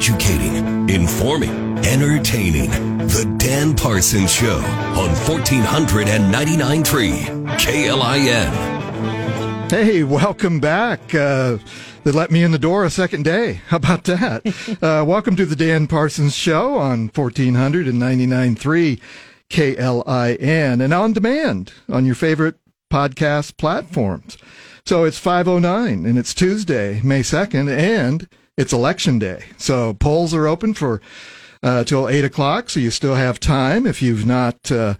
educating, informing, entertaining. The Dan Parsons Show on 1499.3 KLIN. Hey, welcome back. Uh, they let me in the door a second day. How about that? uh, welcome to the Dan Parsons Show on 1499.3 KLIN and on demand on your favorite podcast platforms. So it's 509 and it's Tuesday, May 2nd, and it's election day. So polls are open for uh, till 8 o'clock. So you still have time if you've not uh,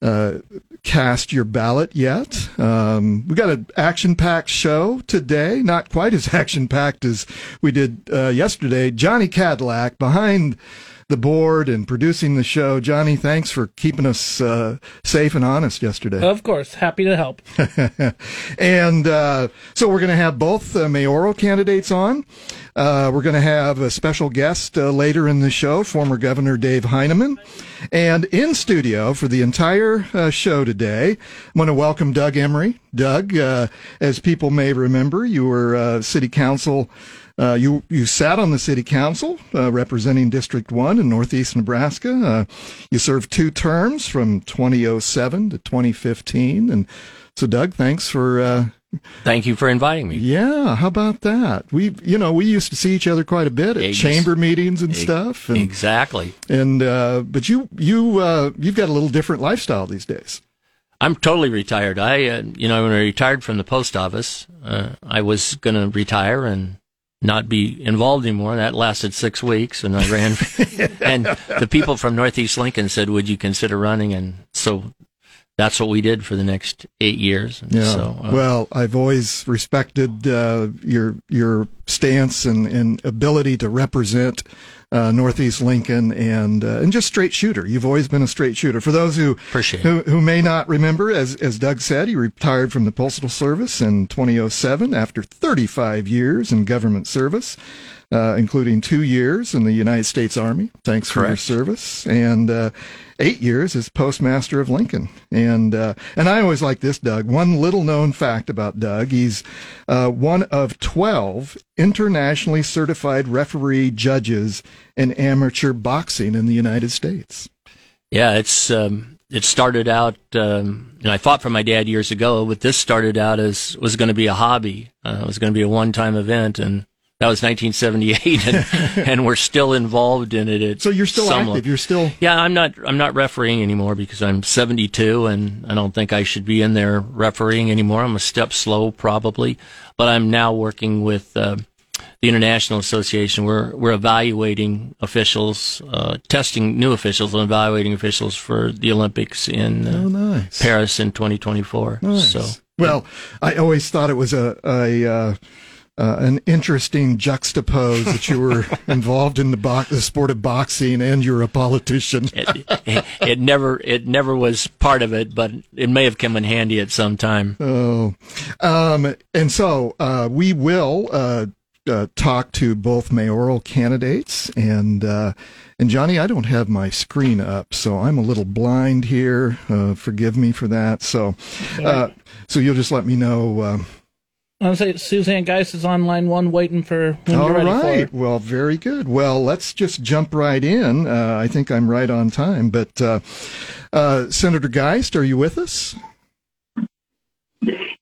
uh, cast your ballot yet. Um, we got an action packed show today, not quite as action packed as we did uh, yesterday. Johnny Cadillac behind the board and producing the show. Johnny, thanks for keeping us uh, safe and honest yesterday. Of course, happy to help. and uh, so we're going to have both uh, mayoral candidates on. Uh, we're going to have a special guest uh, later in the show, former Governor Dave Heineman. And in studio for the entire uh, show today, I want to welcome Doug Emery. Doug, as people may remember, you were city council uh, you you sat on the city council uh, representing District One in Northeast Nebraska. Uh, you served two terms from 2007 to 2015, and so Doug, thanks for. Uh, Thank you for inviting me. Yeah, how about that? We, you know, we used to see each other quite a bit at chamber meetings and stuff. And, exactly. And uh, but you you uh, you've got a little different lifestyle these days. I'm totally retired. I, uh, you know, when I retired from the post office, uh, I was going to retire and not be involved anymore. That lasted six weeks, and I ran. and the people from Northeast Lincoln said, "Would you consider running?" And so that's what we did for the next eight years. And yeah. So, uh, well, I've always respected uh, your your stance and, and ability to represent uh, Northeast Lincoln and uh, and just straight shooter. You've always been a straight shooter. For those who who, who, may not remember, as as Doug said, he retired from the Postal Service in 2007 after 35 years in government service uh, including two years in the United States Army. Thanks Correct. for your service, and uh, eight years as postmaster of Lincoln. And uh, and I always like this, Doug. One little known fact about Doug: he's uh, one of twelve internationally certified referee judges in amateur boxing in the United States. Yeah, it's. Um it started out, um, and I fought for my dad years ago, but this started out as was going to be a hobby. Uh, it was going to be a one-time event, and that was 1978, and, and we're still involved in it. so you're still active. You're still. Yeah, I'm not. I'm not refereeing anymore because I'm 72, and I don't think I should be in there refereeing anymore. I'm a step slow, probably, but I'm now working with uh, the International Association. We're we're evaluating officials, uh, testing new officials, and evaluating officials for the Olympics in uh, oh, nice. Paris in 2024. Nice. So, well, I always thought it was a a uh, uh, an interesting juxtapose that you were involved in the, bo- the sport of boxing and you're a politician. it, it, it, never it never was part of it, but it may have come in handy at some time. Oh, um, and so uh, we will. Uh, uh talk to both mayoral candidates and uh, and Johnny, I don't have my screen up, so I'm a little blind here. Uh, forgive me for that. So, so you'll just let me know I'll say Suzanne Geist is on line one, waiting for when All you're ready right. Well, very good. Well, let's just jump right in. Uh, I think I'm right on time. But uh, uh, Senator Geist, are you with us?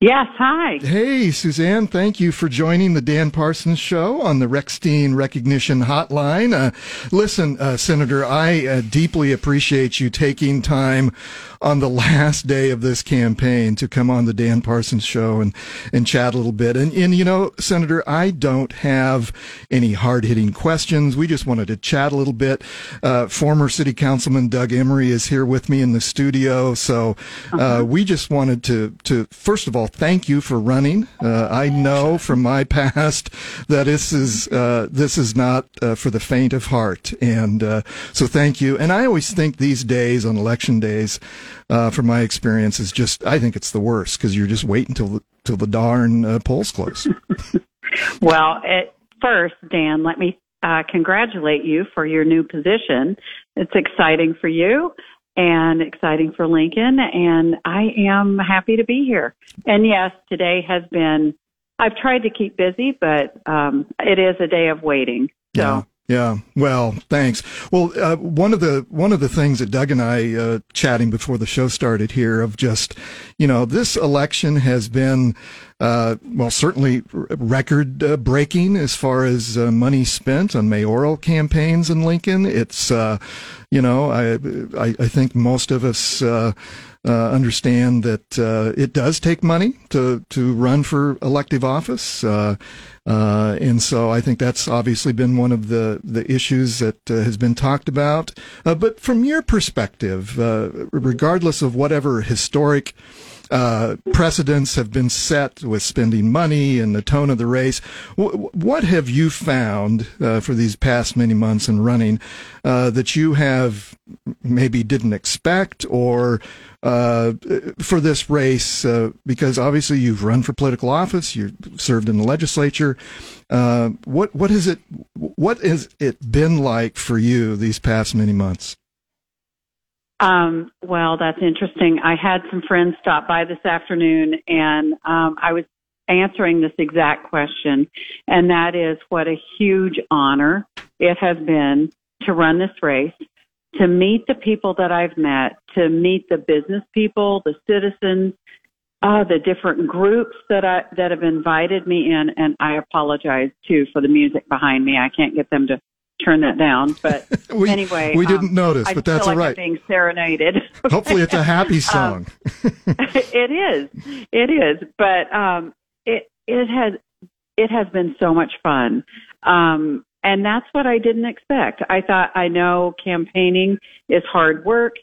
Yes, hi. Hey, Suzanne, thank you for joining the Dan Parsons Show on the Rechstein Recognition Hotline. Uh, listen, uh, Senator, I uh, deeply appreciate you taking time on the last day of this campaign to come on the Dan Parsons show and, and chat a little bit. And, and, you know, Senator, I don't have any hard hitting questions. We just wanted to chat a little bit. Uh, former city councilman Doug Emery is here with me in the studio. So, uh, uh-huh. we just wanted to, to, first of all, thank you for running. Uh, I know from my past that this is, uh, this is not uh, for the faint of heart. And, so thank you. And I always think these days on election days, uh, from my experience, is just I think it's the worst because you're just waiting until the, till the darn uh, polls close. well, at first, Dan, let me uh, congratulate you for your new position. It's exciting for you and exciting for Lincoln, and I am happy to be here. And yes, today has been. I've tried to keep busy, but um, it is a day of waiting. So. Yeah. Yeah. Well, thanks. Well, uh, one of the one of the things that Doug and I uh, chatting before the show started here of just, you know, this election has been, uh, well, certainly record uh, breaking as far as uh, money spent on mayoral campaigns in Lincoln. It's, uh, you know, I, I, I think most of us. Uh, understand that uh, it does take money to to run for elective office. Uh, uh, and so I think that's obviously been one of the, the issues that uh, has been talked about. Uh, but from your perspective, regardless of whatever historic uh, precedents have been set with spending money and the tone of the race. W- what have you found uh, for these past many months in running uh, that you have maybe didn't expect or uh, for this race? Uh, because obviously you've run for political office, you've served in the legislature. Uh, what what has it what has it been like for you these past many months? Um, well, that's interesting. I had some friends stop by this afternoon and um, I was answering this exact question, and that is what a huge honor it has been to run this race, to meet the people that I've met, to meet the business people, the citizens, uh, the different groups that I that have invited me in, and I apologize too for the music behind me. I can't get them to turn that down. But we, anyway, we didn't um, notice, but that's all right. I'm being serenaded. Hopefully, it's a happy um, song. um, it is, it is, but um, it it has it has been so much fun. Um, and that's what I didn't expect. I thought I know campaigning is hard work.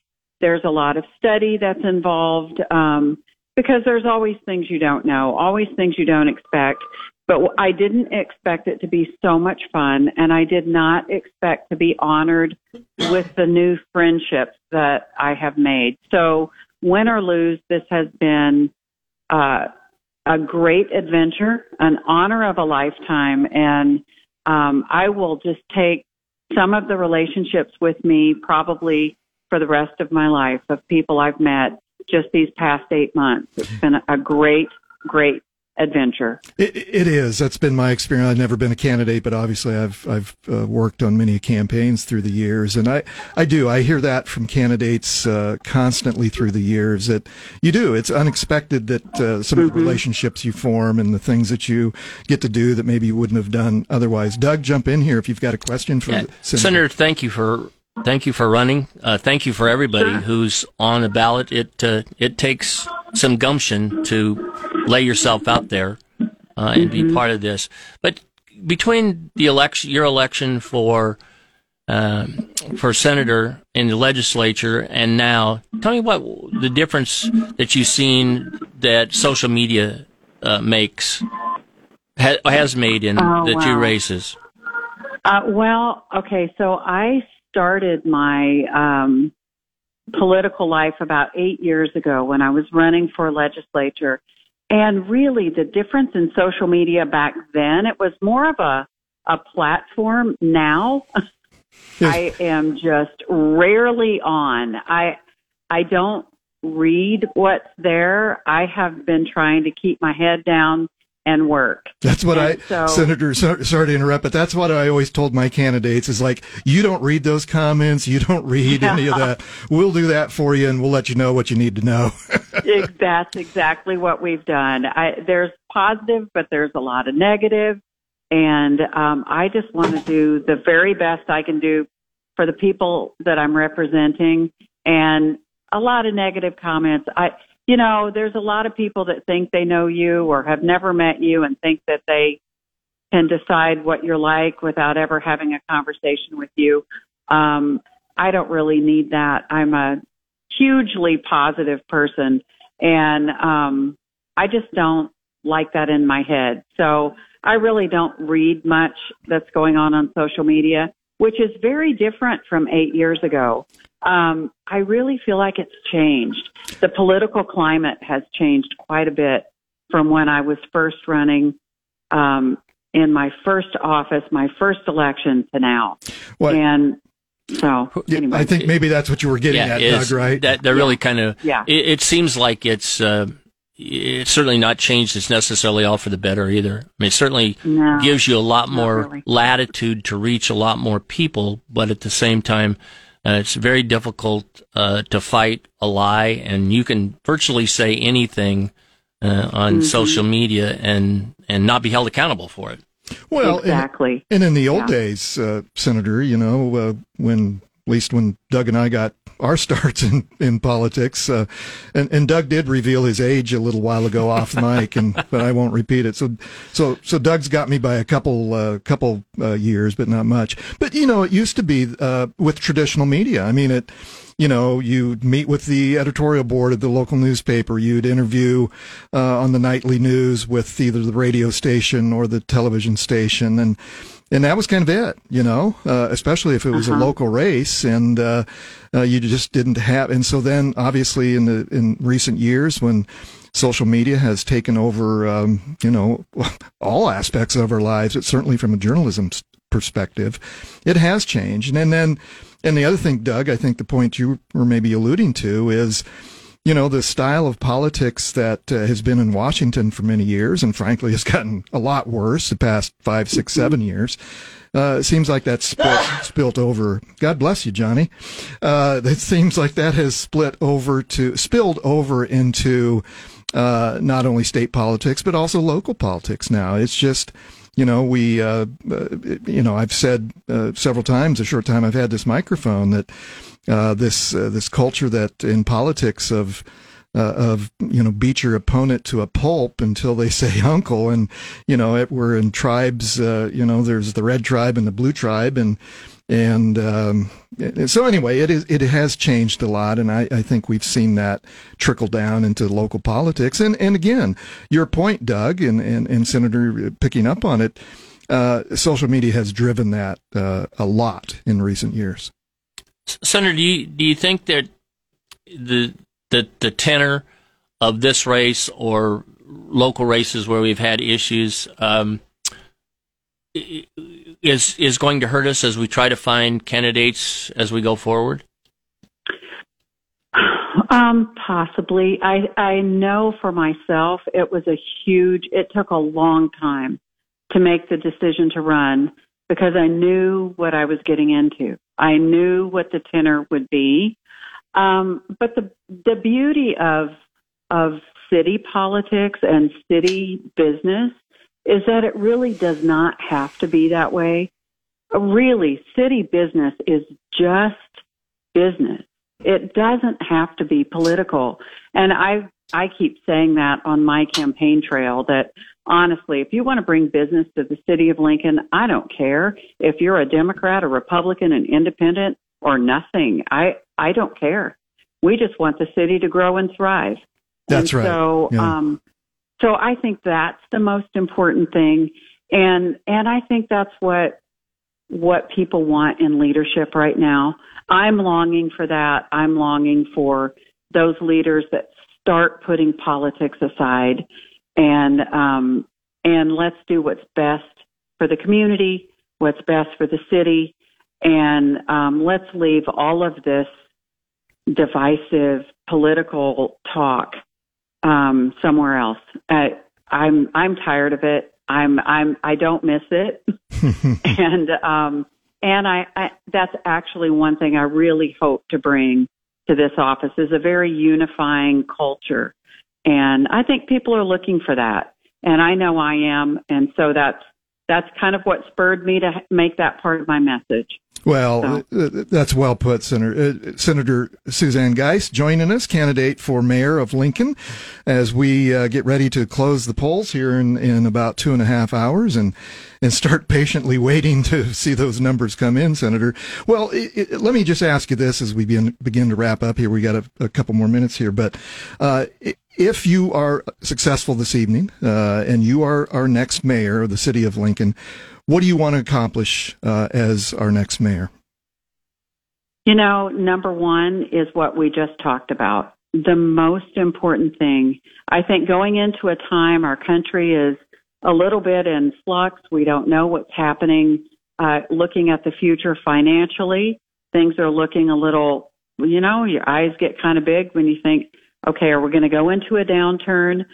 There's a lot of study that's involved um, because there's always things you don't know, always things you don't expect. But I didn't expect it to be so much fun, and I did not expect to be honored with the new friendships that I have made. So, win or lose, this has been uh, a great adventure, an honor of a lifetime, and um, I will just take some of the relationships with me probably for the rest of my life of people I've met just these past eight months. It's been a great, great adventure. It, it is. That's been my experience. I've never been a candidate, but obviously I've I've uh, worked on many campaigns through the years, and I I do. I hear that from candidates uh, constantly through the years that you do. It's unexpected that uh, some mm-hmm. of the relationships you form and the things that you get to do that maybe you wouldn't have done otherwise. Doug, jump in here if you've got a question for yeah. Senator. Senator. Thank you for thank you for running. Uh, thank you for everybody who's on the ballot. It uh, it takes some gumption to lay yourself out there uh, and mm-hmm. be part of this. But between the election, your election for um, for senator in the legislature, and now, tell me what the difference that you've seen that social media uh, makes ha- has made in oh, the wow. two races. Uh, well, okay, so I started my um, political life about eight years ago when I was running for legislature. And really the difference in social media back then, it was more of a, a platform. Now I am just rarely on. I, I don't read what's there. I have been trying to keep my head down and work. That's what and I, so, Senator, sorry to interrupt, but that's what I always told my candidates is like, you don't read those comments, you don't read any of that. We'll do that for you and we'll let you know what you need to know. that's exactly what we've done. I, there's positive, but there's a lot of negative, And um, I just want to do the very best I can do for the people that I'm representing. And a lot of negative comments. I, you know, there's a lot of people that think they know you or have never met you and think that they can decide what you're like without ever having a conversation with you. Um, I don't really need that. I'm a hugely positive person and um, I just don't like that in my head. So I really don't read much that's going on on social media, which is very different from eight years ago um, I really feel like it's changed. The political climate has changed quite a bit from when I was first running um, in my first office, my first election to now. What? And so, anyway. I think maybe that's what you were getting yeah, at, Doug, right? That, they're yeah. really kind of, yeah. It, it, seems like it's, uh, it's certainly not changed. It's necessarily all for the better either. I mean, it certainly No, gives you a lot more really. latitude to reach a lot more people, but at the same time, uh, it's very difficult uh, to fight a lie, and you can virtually say anything uh, on Mm-hmm. social media and and not be held accountable for it. Well, and- exactly. And in the old Yeah. days, uh, Senator, you know, uh, when at least when Doug and I got our starts in, in politics, uh, and, and Doug did reveal his age a little while ago off mic, and but I won't repeat it. So, so, so Doug's got me by a couple, uh, couple uh, years, but not much. But you know, it used to be uh, with traditional media. I mean, it. You know, you'd meet with the editorial board of the local newspaper. You'd interview uh, on the nightly news with either the radio station or the television station, and and that was kind of it, you know, uh, especially if it was a local race and uh, uh, you just didn't have. And so then, obviously, in the in recent years, when social media has taken over, um, you know, all aspects of our lives, it's certainly from a journalism perspective, it has changed. And then, and the other thing, Doug, I think the point you were maybe alluding to is you know, the style of politics that uh, has been in Washington for many years, and frankly has gotten a lot worse the past five, six, seven years. Uh, seems like that's spilt, spilt over. God bless you, Johnny. Uh, it seems like that has split over to spilled over into uh, not only state politics but also local politics. Now it's just you know, we, uh, uh, you know, I've said uh, several times, a short time I've had this microphone, that uh, this uh, this culture that in politics of uh, of you know beat your opponent to a pulp until they say uncle, and you know it, we're in tribes. Uh, you know, there's the red tribe and the blue tribe, and and um, so anyway, it is it has changed a lot, and I, I think we've seen that trickle down into local politics. And and again, your point, Doug, and and, and Senator picking up on it, uh, social media has driven that uh, a lot in recent years. Senator, do you do you think that the the the tenor of this race or local races where we've had issues um, is is going to hurt us as we try to find candidates as we go forward? Um, possibly. I I know for myself it was a huge it took a long time to make the decision to run because I knew what I was getting into. I knew what the tenor would be. Um, but the the beauty of of city politics and city business is that it really does not have to be that way. Really, city business is just business. It doesn't have to be political. And I I keep saying that on my campaign trail that honestly, if you want to bring business to the city of Lincoln, I don't care if you're a Democrat, a Republican, an independent or nothing. I I don't care. We just want the city to grow and thrive. That's and right. So Yeah. um so I think that's the most important thing and and I think that's what what people want in leadership right now. I'm longing for that. I'm longing for those leaders that start putting politics aside and um, and let's do what's best for the community, what's best for the city, and um, let's leave all of this divisive political talk um, somewhere else. I, I'm I'm tired of it. I'm I'm I don't miss it and um and I, I that's actually one thing I really hope to bring to this office is a very unifying culture. And I think people are looking for that. And I know I am and so that's that's kind of what spurred me to make that part of my message. Well, So- that's well put, Senator. Uh, Senator Suzanne Geist joining us, candidate for mayor of Lincoln, as we uh, get ready to close the polls here in, in about two and a half hours and, and start patiently waiting to see those numbers come in, Senator. Well, i i let me just ask you this as we begin, begin to wrap up here. We got a, a couple more minutes here, but uh, if you are successful this evening uh, and you are our next mayor of the city of Lincoln, what do you want to accomplish uh, as our next mayor? You know, number one is what we just talked about. The most important thing, I think going into a time our country is a little bit in flux. We don't know what's happening. Uh, looking at the future financially, things are looking a little, you know, your eyes get kind of big when you think, Okay, are we going to go into a downturn?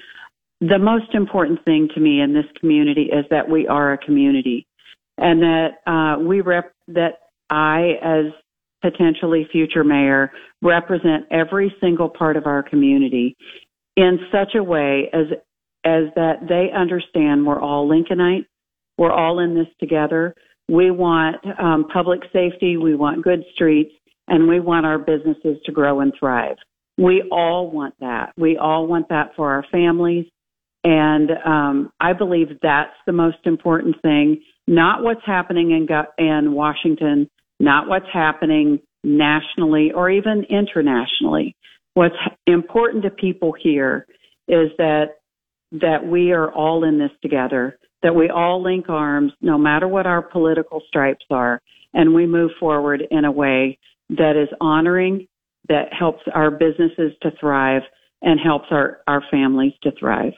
The most important thing to me in this community is that we are a community and that uh, we rep that I, as potentially future mayor, represent every single part of our community in such a way as as that they understand we're all Lincolnites, we're all in this together. We want um, public safety, we want good streets, and we want our businesses to grow and thrive. We all want that. We all want that for our families. And um, I believe that's the most important thing, not what's happening in, in Washington, not what's happening nationally or even internationally. What's important to people here is that that we are all in this together, that we all link arms no matter what our political stripes are, and we move forward in a way that is honoring, that helps our businesses to thrive, and helps our, our families to thrive.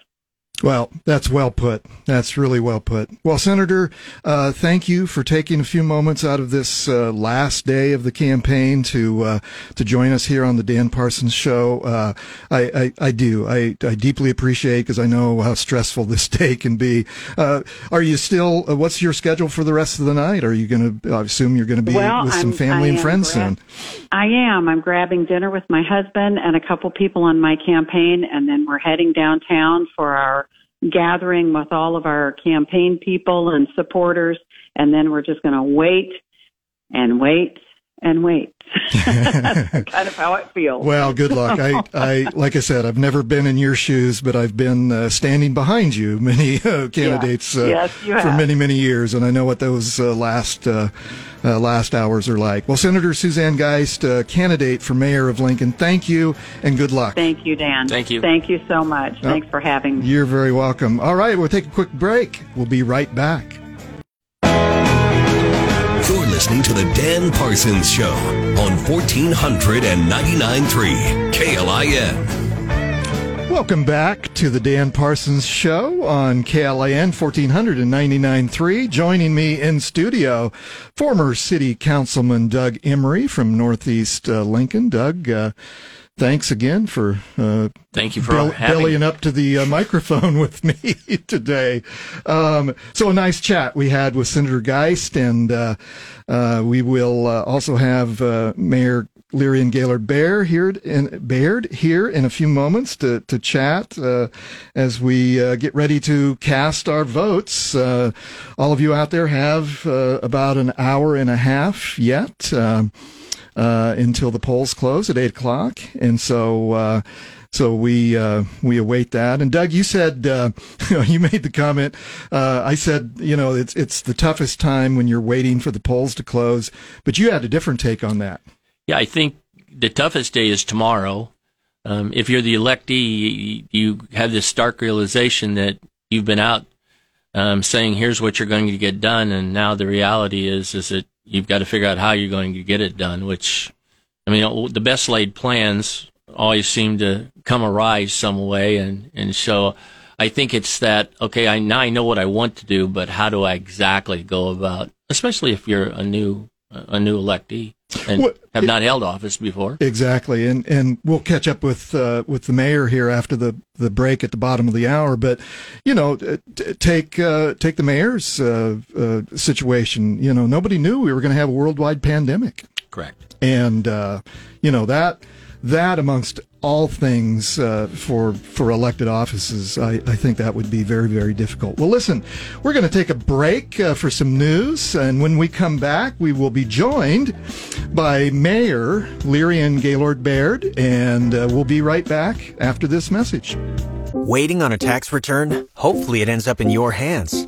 Well, that's well put. That's really well put. Well, Senator, uh, thank you for taking a few moments out of this uh, last day of the campaign to uh, to join us here on the Dan Parsons Show. Uh, I, I, I do. I, I deeply appreciate because I know how stressful this day can be. Uh, are you still? Uh, what's your schedule for the rest of the night? Are you going to? I assume you're going to be well, with some I'm, family and friends gra- soon. I am. I'm grabbing dinner with my husband and a couple people on my campaign, and then we're heading downtown for our gathering with all of our campaign people and supporters, and then we're just going to wait and wait and wait. Kind of how it feels. Well, good luck. I, I, like I said, I've never been in your shoes, but I've been uh, standing behind you, many uh, candidates uh, Yes, you for have. many, many years, and I know what those uh, last uh, uh, last hours are like. Well, Senator Suzanne Geist, uh, candidate for mayor of Lincoln, thank you and good luck. Thank you, Dan. Thank you. Thank you so much. Oh. Thanks for having me. You're very welcome. All right, we'll take a quick break. We'll be right back. Listening to The Dan Parsons Show on 1499.3 KLIN. Welcome back to the Dan Parsons Show on KLIN 1499.3. Joining me in studio, former City Councilman Doug Emery from Northeast uh, Lincoln. Doug, uh, thanks again for uh, Thank you for bell- bellying up to the uh, microphone with me today. Um, so a nice chat we had with Senator Geist, and uh, uh, we will uh, also have uh, Mayor Leirion Gaylor Bear here in Baird here in a few moments to to chat uh, as we uh, get ready to cast our votes. Uh, all of you out there have uh, about an hour and a half yet. Um, uh, until the polls close at eight o'clock, and so uh, so we uh, we await that. And Doug, you said uh, you made the comment. Uh, I said you know it's it's the toughest time when you're waiting for the polls to close, but you had a different take on that. Yeah, I think the toughest day is tomorrow. Um, if you're the electee, you, you have this stark realization that you've been out um, saying, "Here's what you're going to get done," and now the reality is is that you've got to figure out how you're going to get it done. Which, I mean, the best laid plans always seem to come awry some way, and and so I think it's that okay. I now I know what I want to do, but how do I exactly go about? Especially if you're a new a new electee and What- have not held office before. Exactly, and and we'll catch up with uh, with the mayor here after the, the break at the bottom of the hour. But you know, t- t- take uh, take the mayor's uh, uh, situation. You know, nobody knew we were going to have a worldwide pandemic. Correct. and uh, you know that that amongst all things uh, for for elected offices, I, I think that would be very very difficult. Well, listen, we're going to take a break uh, for some news, and when we come back, we will be joined by Mayor Leirion Gaylor Baird, and uh, we'll be right back after this message. Waiting on a tax return? Hopefully, it ends up in your hands.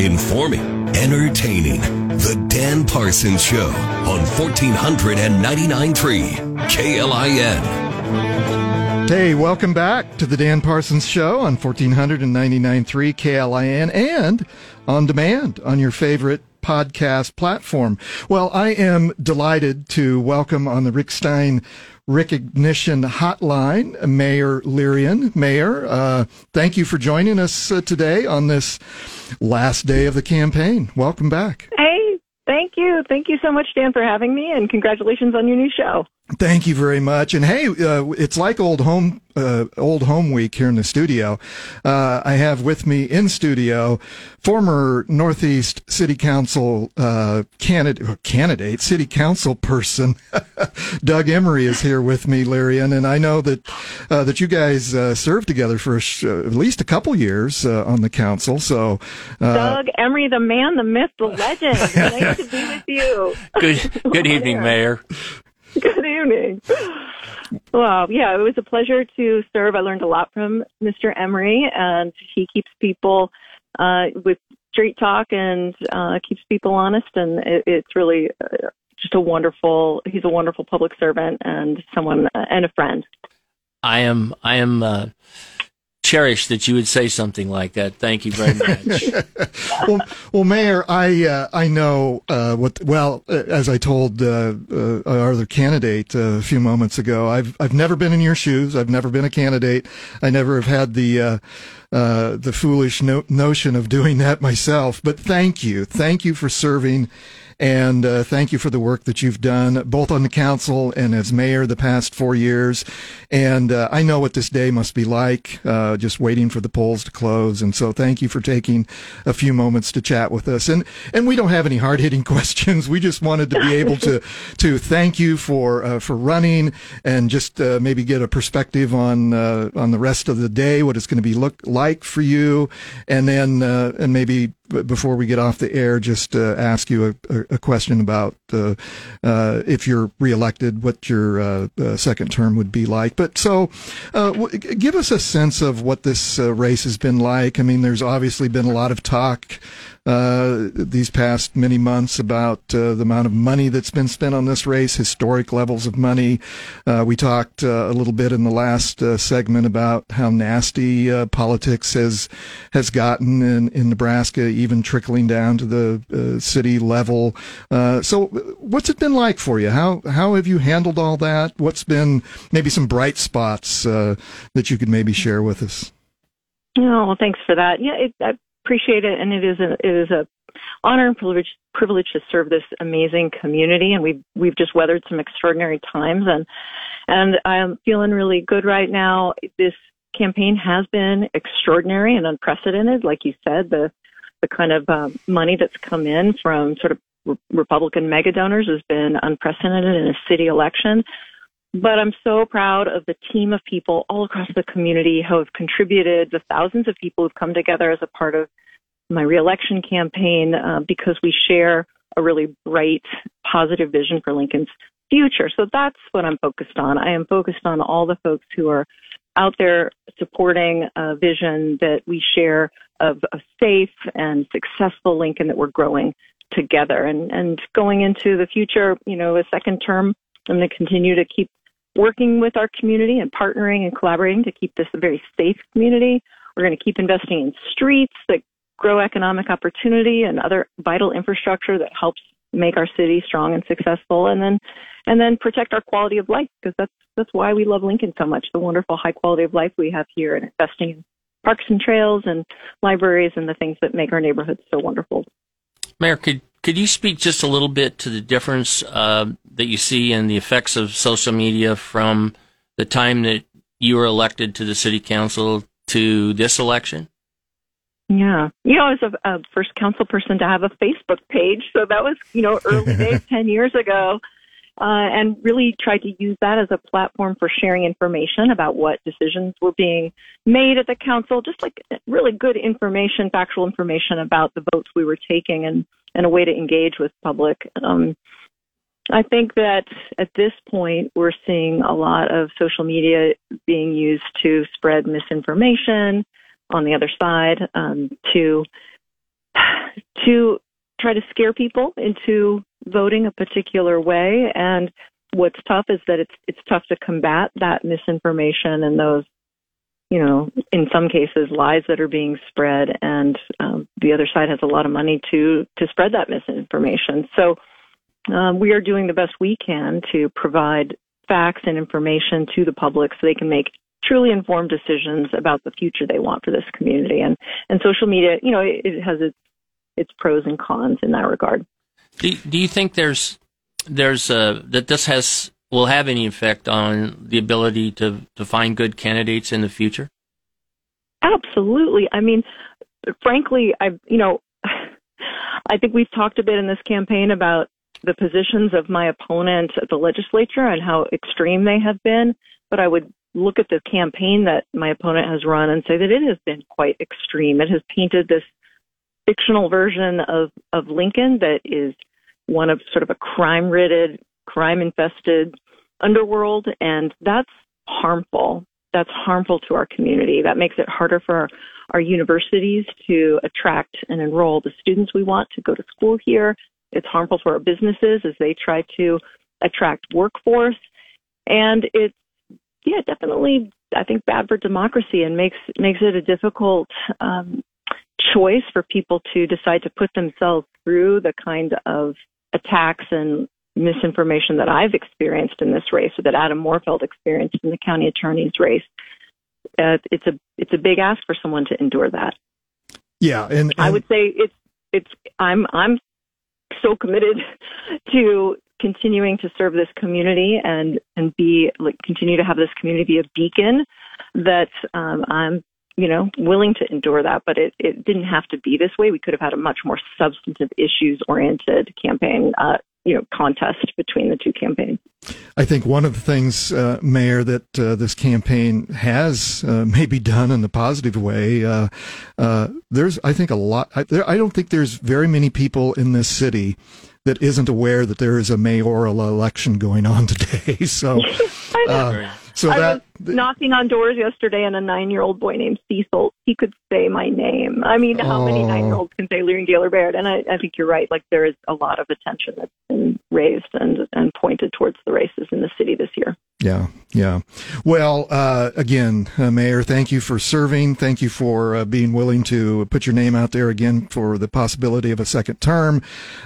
informing, entertaining. The Dan Parsons Show on 1499.3 KLIN. Hey, welcome back to the Dan Parsons Show on 1499.3 KLIN and on demand on your favorite podcast platform. Well, I am delighted to welcome on the Rick Stein Recognition Hotline Mayor Leirion. Mayor, uh, thank you for joining us uh, today on this last day of the campaign. Welcome back. Hey, thank you. Thank you so much, Dan, for having me, and congratulations on your new show. Thank you very much. And hey, uh, it's like old home, uh, old home week here in the studio. Uh, I have with me in studio former Northeast City Council uh, candidate, candidate, City Council person, Doug Emery is here with me, Leirion, and I know that uh, that you guys uh, served together for sh- at least a couple years on the council. So, Doug Emery, the man, the myth, the legend. nice to be with you. Good, good evening, Mayor. Good evening. Well, yeah, it was a pleasure to serve. I learned a lot from Mr. Emery, and he keeps people uh, with straight talk and uh, keeps people honest, and it, it's really uh, just a wonderful. He's a wonderful public servant and someone uh, and a friend. I am. I am uh, cherish that you would say something like that. Thank you very much. well, well, Mayor, I uh, I know uh, what. Well, uh, as I told uh, uh, our other candidate uh, a few moments ago, I've I've never been in your shoes. I've never been a candidate. I never have had the. the foolish no- notion of doing that myself, but thank you, thank you for serving and uh, thank you for the work that you've done, both on the council and as mayor the past four years. And uh, I know what this day must be like, uh, just waiting for the polls to close. And so thank you for taking a few moments to chat with us. And and we don't have any hard hitting questions. We just wanted to be able to to thank you for uh, for running and just uh, maybe get a perspective on uh, on the rest of the day, what it's going to be look like for you, and then and maybe before we get off the air, just uh, ask you a, a question about uh, uh, if you're reelected, what your uh, uh, second term would be like. But so, uh, w- give us a sense of what this race has been like. I mean, there's obviously been a lot of talk uh, these past many months about uh, the amount of money that's been spent on this race, historic levels of money. Uh, we talked uh, a little bit in the last uh, segment about how nasty politics has has gotten in, in Nebraska, even trickling down to the city level. so, what's it been like for you? How how have you handled all that? What's been maybe some bright spots that you could maybe share with us? Oh, well, thanks for that. Yeah, it, appreciate it, and it is a it is a honor and privilege privilege to serve this amazing community. And we've we've just weathered some extraordinary times, and and I'm feeling really good right now. This campaign has been extraordinary and unprecedented, like you said. The the kind of um, money that's come in from sort of Republican mega donors has been unprecedented in a city election. But I'm so proud of the team of people all across the community who have contributed, the thousands of people who've come together as a part of my reelection campaign uh, because we share a really bright, positive vision for Lincoln's future. So that's what I'm focused on. I am focused on all the folks who are out there supporting a vision that we share of a safe and successful Lincoln that we're growing together. And, and going into the future, you know, a second term, I'm going to continue to keep working with our community and partnering and collaborating to keep this a very safe community. We're going to keep investing in streets that grow economic opportunity and other vital infrastructure that helps make our city strong and successful and then and then protect our quality of life because that's that's why we love Lincoln so much the wonderful high quality of life we have here and investing in parks and trails and libraries and the things that make our neighborhoods so wonderful. Mayor, could could you speak just a little bit to the difference uh, that you see in the effects of social media from the time that you were elected to the city council to this election? Yeah. You know, I was a, a first council person to have a Facebook page. So that was, you know, early days, 10 years ago. Uh, and really tried to use that as a platform for sharing information about what decisions were being made at the council, just like really good information, factual information about the votes we were taking and, and a way to engage with public. Um, I think that at this point, we're seeing a lot of social media being used to spread misinformation on the other side, um, to to try to scare people into voting a particular way. And what's tough is that it's it's tough to combat that misinformation and those you know, in some cases, lies that are being spread, and um, the other side has a lot of money to to spread that misinformation. So um, we are doing the best we can to provide facts and information to the public so they can make truly informed decisions about the future they want for this community. And and social media, you know, it, it has its its pros and cons in that regard. Do, do you think there's there's uh, that this has will have any effect on the ability to, to find good candidates in the future? Absolutely. I mean, frankly, I you know, I think we've talked a bit in this campaign about the positions of my opponent at the legislature and how extreme they have been, but I would look at the campaign that my opponent has run and say that it has been quite extreme. It has painted this fictional version of of Lincoln that is one of sort of a crime ridden crime infested underworld, and that's harmful. That's harmful to our community. That makes it harder for our, our universities to attract and enroll the students we want to go to school here. It's harmful for our businesses as they try to attract workforce. And it's, yeah, definitely, I think, bad for democracy and makes, makes it a difficult um, choice for people to decide to put themselves through the kind of attacks and misinformation that I've experienced in this race, or that Adam Morfeld experienced in the county attorney's race. Uh, it's a it's a big ask for someone to endure that. Yeah, and, and I would say it's it's I'm I'm so committed to continuing to serve this community and and be like continue to have this community be a beacon that um, I'm you know willing to endure that but it, it didn't have to be this way we could have had a much more substantive issues oriented campaign uh, you know contest between the two campaigns. I think one of the things, uh, Mayor, that uh, this campaign has uh, maybe done in a positive way. Uh, uh, there's, I think, a lot. I, there, I don't think there's very many people in this city that isn't aware that there is a mayoral election going on today. So. Uh, so that was knocking on doors yesterday, and a nine-year-old boy named Cecil, he could say my name. I mean, how oh. many nine-year-olds can say Leirion Gaylor Baird? And I, I think you're right. Like there is a lot of attention that's been raised and and pointed towards the races in the city this year. Yeah, yeah. Well, uh, again, uh, Mayor, thank you for serving. Thank you for uh, being willing to put your name out there again for the possibility of a second term.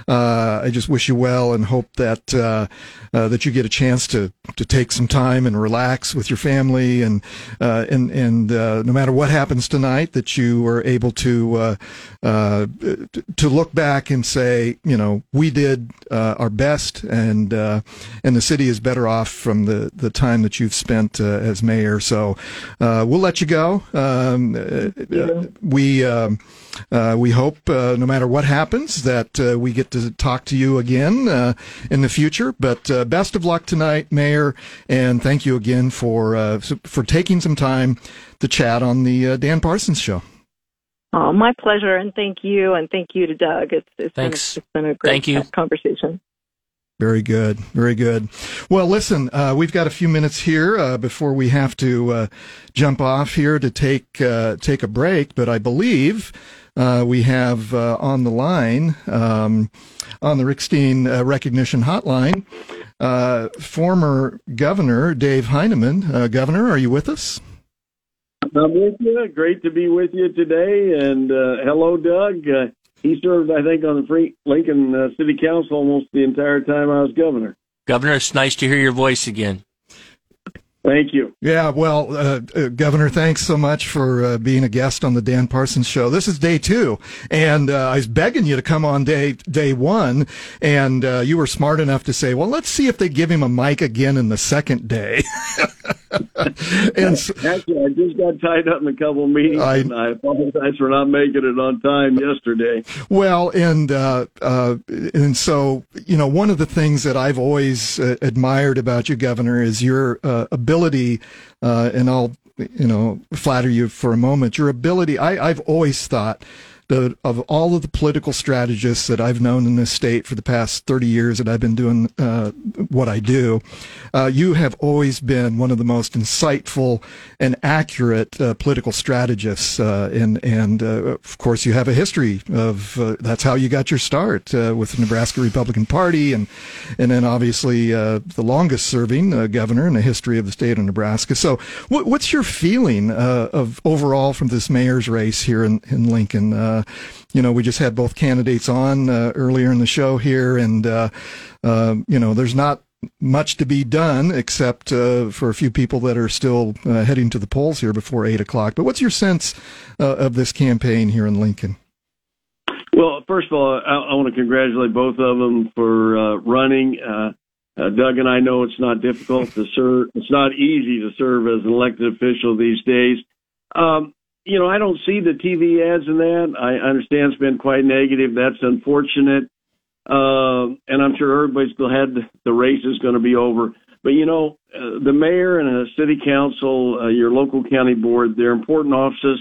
Uh, I just wish you well and hope that uh, uh, that you get a chance to to take some time and relax with your family and and and no matter what happens tonight, that you are able to to look back and say, you know, we did our best, and and the city is better off from the the time that you've spent uh, as mayor. So uh, we'll let you go. Um, uh, we um, we hope, no matter what happens, that we get to talk to you again in the future. But best of luck tonight, Mayor, and thank you again for for taking some time to chat on the Dan Parsons Show. Oh, my pleasure, and thank you, and thank you to Doug. It's, it's Thanks. Been, it's been a great thank you. conversation. Very good. Very good. Well, listen, uh, we've got a few minutes here uh, before we have to uh, jump off here to take uh, take a break. But I believe uh, we have uh, on the line um, on the Rick Steen Recognition Hotline former Governor Dave Heineman. Governor, are you with us? I'm with you. Great to be with you today. And hello, Doug he served, I think, on the Free Lincoln uh, City Council almost the entire time I was governor. Governor, it's nice to hear your voice again. Thank you. Yeah, well, uh, uh, Governor, thanks so much for uh, being a guest on the Dan Parsons Show. This is day two, and uh, I was begging you to come on day day one, and uh, you were smart enough to say, "Well, let's see if they give him a mic again in the second day." and so, actually, I just got tied up in a couple meetings, I, and I apologize for not making it on time yesterday. Well, and uh, and so you know, one of the things that I've always admired about you, Governor, is your ability ability, uh, and I'll you know flatter you for a moment. Your ability, I, I've always thought the, of all of the political strategists that I've known in this state for the past 30 years that I've been doing uh, what I do, uh, you have always been one of the most insightful and accurate uh, political strategists. Uh, and and uh, of course, you have a history of uh, that's how you got your start with the Nebraska Republican Party, and and then obviously the longest serving governor in the history of the state of Nebraska. So, what, what's your feeling of overall from this mayor's race here in, in Lincoln? Uh, you know, we just had both candidates on uh, earlier in the show here, and uh, uh you know, there's not much to be done except uh, for a few people that are still uh, heading to the polls here before eight o'clock. But what's your sense of this campaign here in Lincoln? Well, first of all, I, I want to congratulate both of them for running. Doug and I know it's not difficult to serve. It's not easy to serve as an elected official these days. Um, you know, I don't see the TV ads in that. I understand it's been quite negative. That's unfortunate. Uh, and I'm sure everybody's glad the race is going to be over. But you know, uh, the mayor and a city council, uh, your local county board, they're important offices.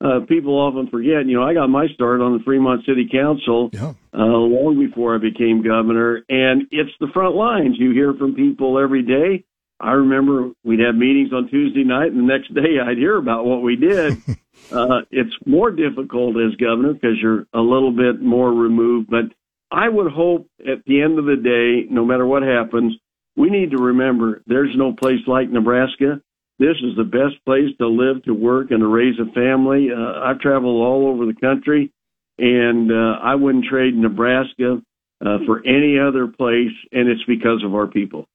Uh, people often forget. You know, I got my start on the Fremont City Council yeah. uh, long before I became governor, and it's the front lines. You hear from people every day. I remember we'd have meetings on Tuesday night, and the next day I'd hear about what we did. uh, it's more difficult as governor because you're a little bit more removed. But I would hope at the end of the day, no matter what happens, we need to remember there's no place like Nebraska. This is the best place to live, to work, and to raise a family. Uh, I've traveled all over the country, and uh, I wouldn't trade Nebraska uh, for any other place, and it's because of our people.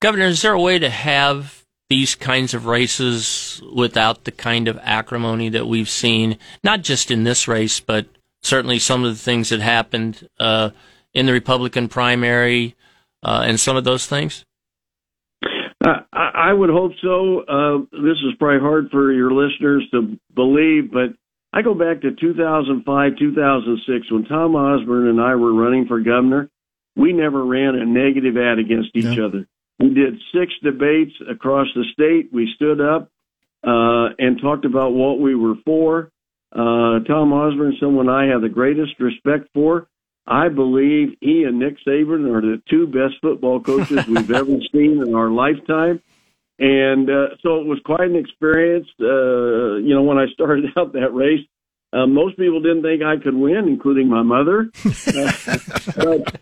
Governor, is there a way to have these kinds of races without the kind of acrimony that we've seen, not just in this race, but certainly some of the things that happened uh, in the Republican primary uh, and some of those things? Uh, I would hope so. Uh, this is probably hard for your listeners to believe, but I go back to 2005, 2006, when Tom Osborne and I were running for governor. We never ran a negative ad against each yeah. other. We did six debates across the state. We stood up uh, and talked about what we were for. Uh, Tom Osborne, someone I have the greatest respect for. I believe he and Nick Saban are the two best football coaches we've ever seen in our lifetime. And uh, so it was quite an experience. Uh, you know, when I started out that race, uh, most people didn't think I could win, including my mother. But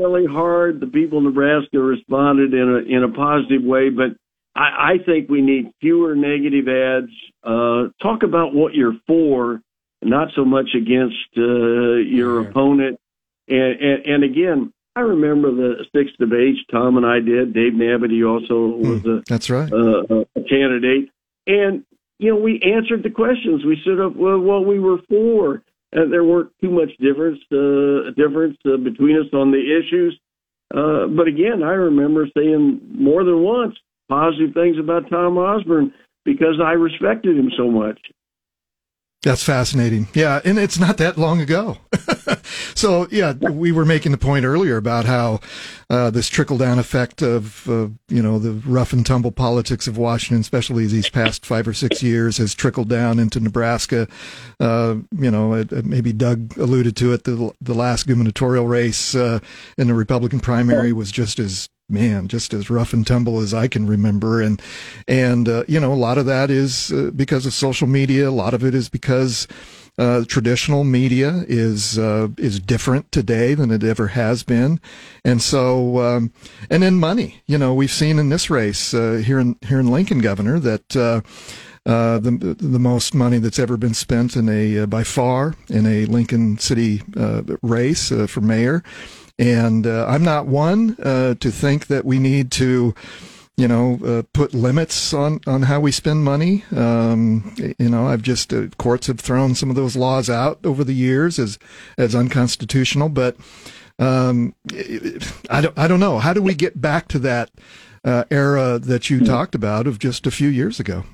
really hard. The people in Nebraska responded in a in a positive way. But I, I think we need fewer negative ads. Uh, talk about what you're for, not so much against uh, your yeah. opponent. And, and and again, I remember the six debates Tom and I did. Dave Nabity also hmm, was a that's right uh, a candidate, and you know, we answered the questions. We stood up well, what we were for. And there weren't too much difference uh, difference uh, between us on the issues. Uh, but again, I remember saying more than once positive things about Tom Osborne because I respected him so much. That's fascinating. Yeah, and it's not that long ago. so, yeah, we were making the point earlier about how uh, this trickle down effect of, uh, you know, the rough and tumble politics of Washington, especially these past five or six years, has trickled down into Nebraska. Uh, you know, it, it, maybe Doug alluded to it. The, the last gubernatorial race uh, in the Republican primary was just as man, just as rough and tumble as I can remember. And, and, uh, you know, a lot of that is uh, because of social media. A lot of it is because, uh, traditional media is, uh, is different today than it ever has been. And so, um, and then money, you know, we've seen in this race, uh, here in, here in Lincoln governor that, uh, uh, the the most money that's ever been spent in a uh, by far in a Lincoln City uh, race for mayor, and uh, I'm not one uh, to think that we need to, you know, uh, put limits on, on how we spend money. Um, you know, I've just uh, courts have thrown some of those laws out over the years as as unconstitutional. But um, I don't I don't know. How do we get back to that uh, era that you talked about of just a few years ago?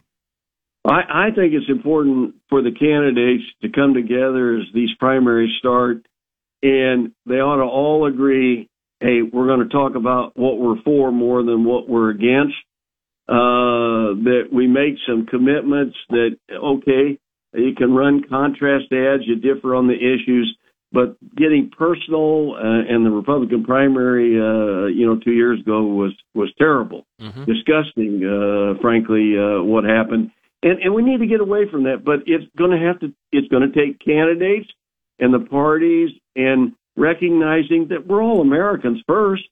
I, I think it's important for the candidates to come together as these primaries start and they ought to all agree hey, we're going to talk about what we're for more than what we're against. Uh, that we make some commitments that, okay, You can run contrast ads. You differ on the issues, but getting personal uh, and the Republican primary, uh, you know, two years ago was was terrible, mm-hmm. disgusting. Uh, frankly, uh, what happened, and and we need to get away from that. But it's going to have to. It's going to take candidates and the parties and recognizing that we're all Americans first.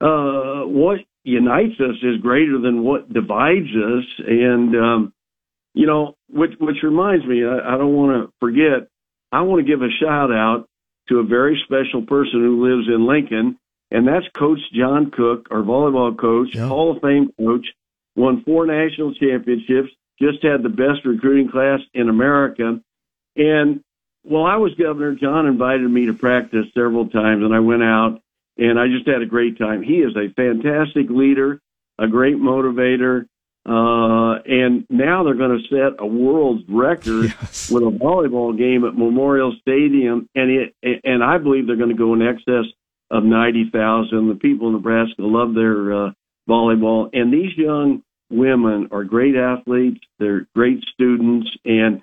Uh, what unites us is greater than what divides us, and um, you know, which which reminds me, I, I don't want to forget. I want to give a shout out to a very special person who lives in Lincoln, and that's Coach John Cook, our volleyball coach, yeah. Hall of Fame coach, won four national championships, just had the best recruiting class in America. And while I was governor, John invited me to practice several times, and I went out and I just had a great time. He is a fantastic leader, a great motivator, uh, and now they're going to set a world record yes. with a volleyball game at Memorial Stadium, and it and I believe they're going to go in excess of ninety thousand. The people in Nebraska love their uh, volleyball, and these young women are great athletes. They're great students, and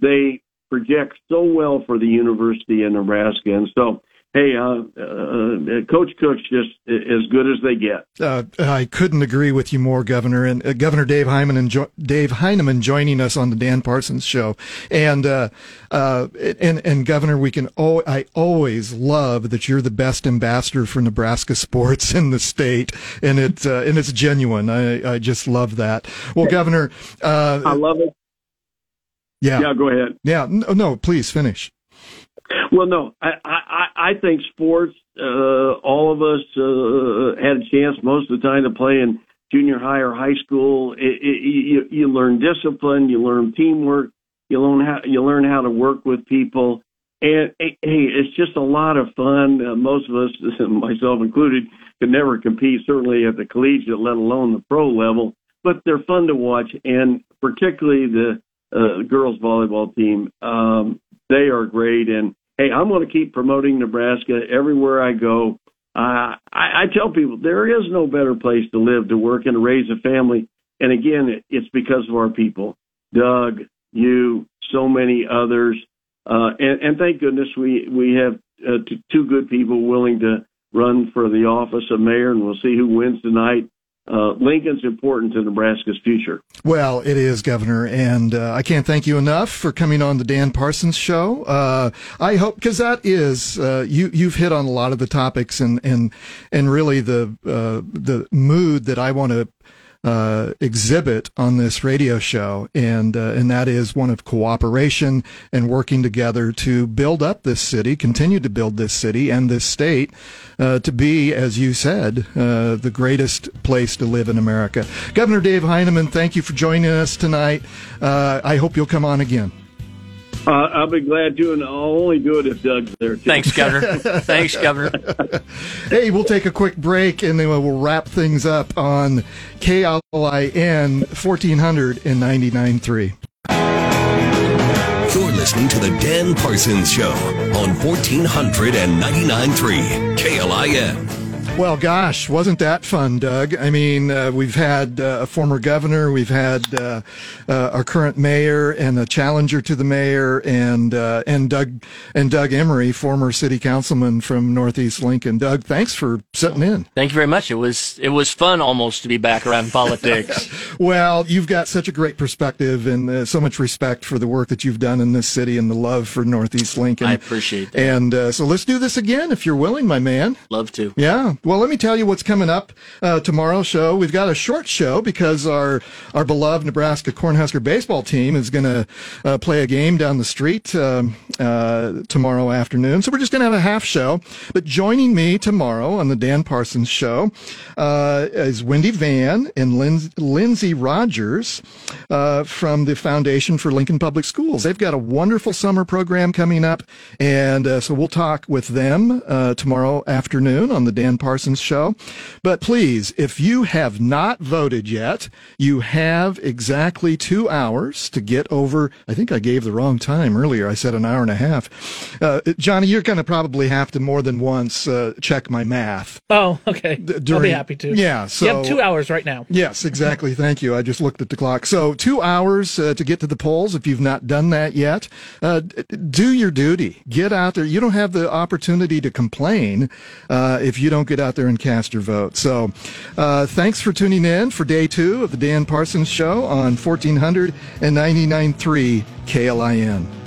they project so well for the University of Nebraska. And so hey, uh, uh, Coach Cook's just as good as they get. Uh, I couldn't agree with you more, Governor. And uh, Governor Dave Heineman, jo- Dave Heineman joining us on the Dan Parsons Show. And uh, uh, and and Governor, we can. Oh, I always love that you're the best ambassador for Nebraska sports in the state, and it's and it's genuine. I I just love that. Well, Governor, I love it. Yeah. Yeah. Go ahead. Yeah. No, no please finish. Well, no, I, I, I think sports, uh, all of us, uh, had a chance most of the time to play in junior high or high school. It, it, you, you learn discipline, you learn teamwork, you learn how, you learn how to work with people. And hey, it's just a lot of fun. Uh, most of us, myself included, could never compete, certainly at the collegiate, let alone the pro level. But they're fun to watch, and particularly the uh, girls volleyball team. Um, they are great, and hey, I'm going to keep promoting Nebraska everywhere I go. Uh, I, I tell people there is no better place to live, to work, and to raise a family. And again, it, it's because of our people, Doug, you, so many others, uh, and, and thank goodness we we have uh, t- two good people willing to run for the office of mayor, and we'll see who wins tonight uh, Lincoln's important to Nebraska's future. Well, it is, Governor, and uh, I can't thank you enough for coming on the Dan Parsons Show. Uh, I hope because that is uh, you you've hit on a lot of the topics and and and really the uh, the mood that I want to uh, exhibit on this radio show, and uh, and that is one of cooperation and working together to build up this city, continue to build this city and this state uh, to be, as you said, uh, the greatest place to live in America. Governor Dave Heineman, thank you for joining us tonight. Uh, I hope you'll come on again. Uh, I'll be glad to, and I'll only do it if Doug's there. Too. Thanks, Governor. Thanks, Governor. hey, we'll take a quick break, and then we'll wrap things up on KLIN 1499.3. You're listening to the Dan Parsons Show on 1499.3 KLIN. Well, gosh, wasn't that fun, Doug? I mean, uh, we've had uh, a former governor, we've had uh, uh our current mayor, and a challenger to the mayor, and uh, and Doug and Doug Emery, former city councilman from Northeast Lincoln. Doug, thanks for sitting in. Thank you very much. It was it was fun almost to be back around politics. well, you've got such a great perspective and uh, so much respect for the work that you've done in this city and the love for Northeast Lincoln. I appreciate that. And so let's do this again if you're willing, my man. Love to. Yeah. Well, let me tell you what's coming up uh, tomorrow's show. We've got a short show because our our beloved Nebraska Cornhusker baseball team is going to uh, play a game down the street um, uh, tomorrow afternoon. So we're just going to have a half show. But joining me tomorrow on the Dan Parsons show uh, is Wendy Van and Lin- Lindsay Rogers uh, from the Foundation for Lincoln Public Schools. They've got a wonderful summer program coming up, and uh, so we'll talk with them tomorrow afternoon on the Dan Parsons Parsons Show. But please, if you have not voted yet, you have exactly two hours to get over. I think I gave the wrong time earlier. I said an hour and a half. Uh, Johnny, you're going to probably have to more than once uh, check my math. Oh, okay. I'll be happy to. Yeah, so- you have two hours right now. Yes, exactly. Thank you. I just looked at the clock. So, two hours uh, to get to the polls. If you've not done that yet, uh, do your duty. Get out there. You don't have the opportunity to complain uh, if you don't get out there and cast your vote. So, uh, thanks for tuning in for day two of the Dan Parsons Show on 1499.3 KLIN.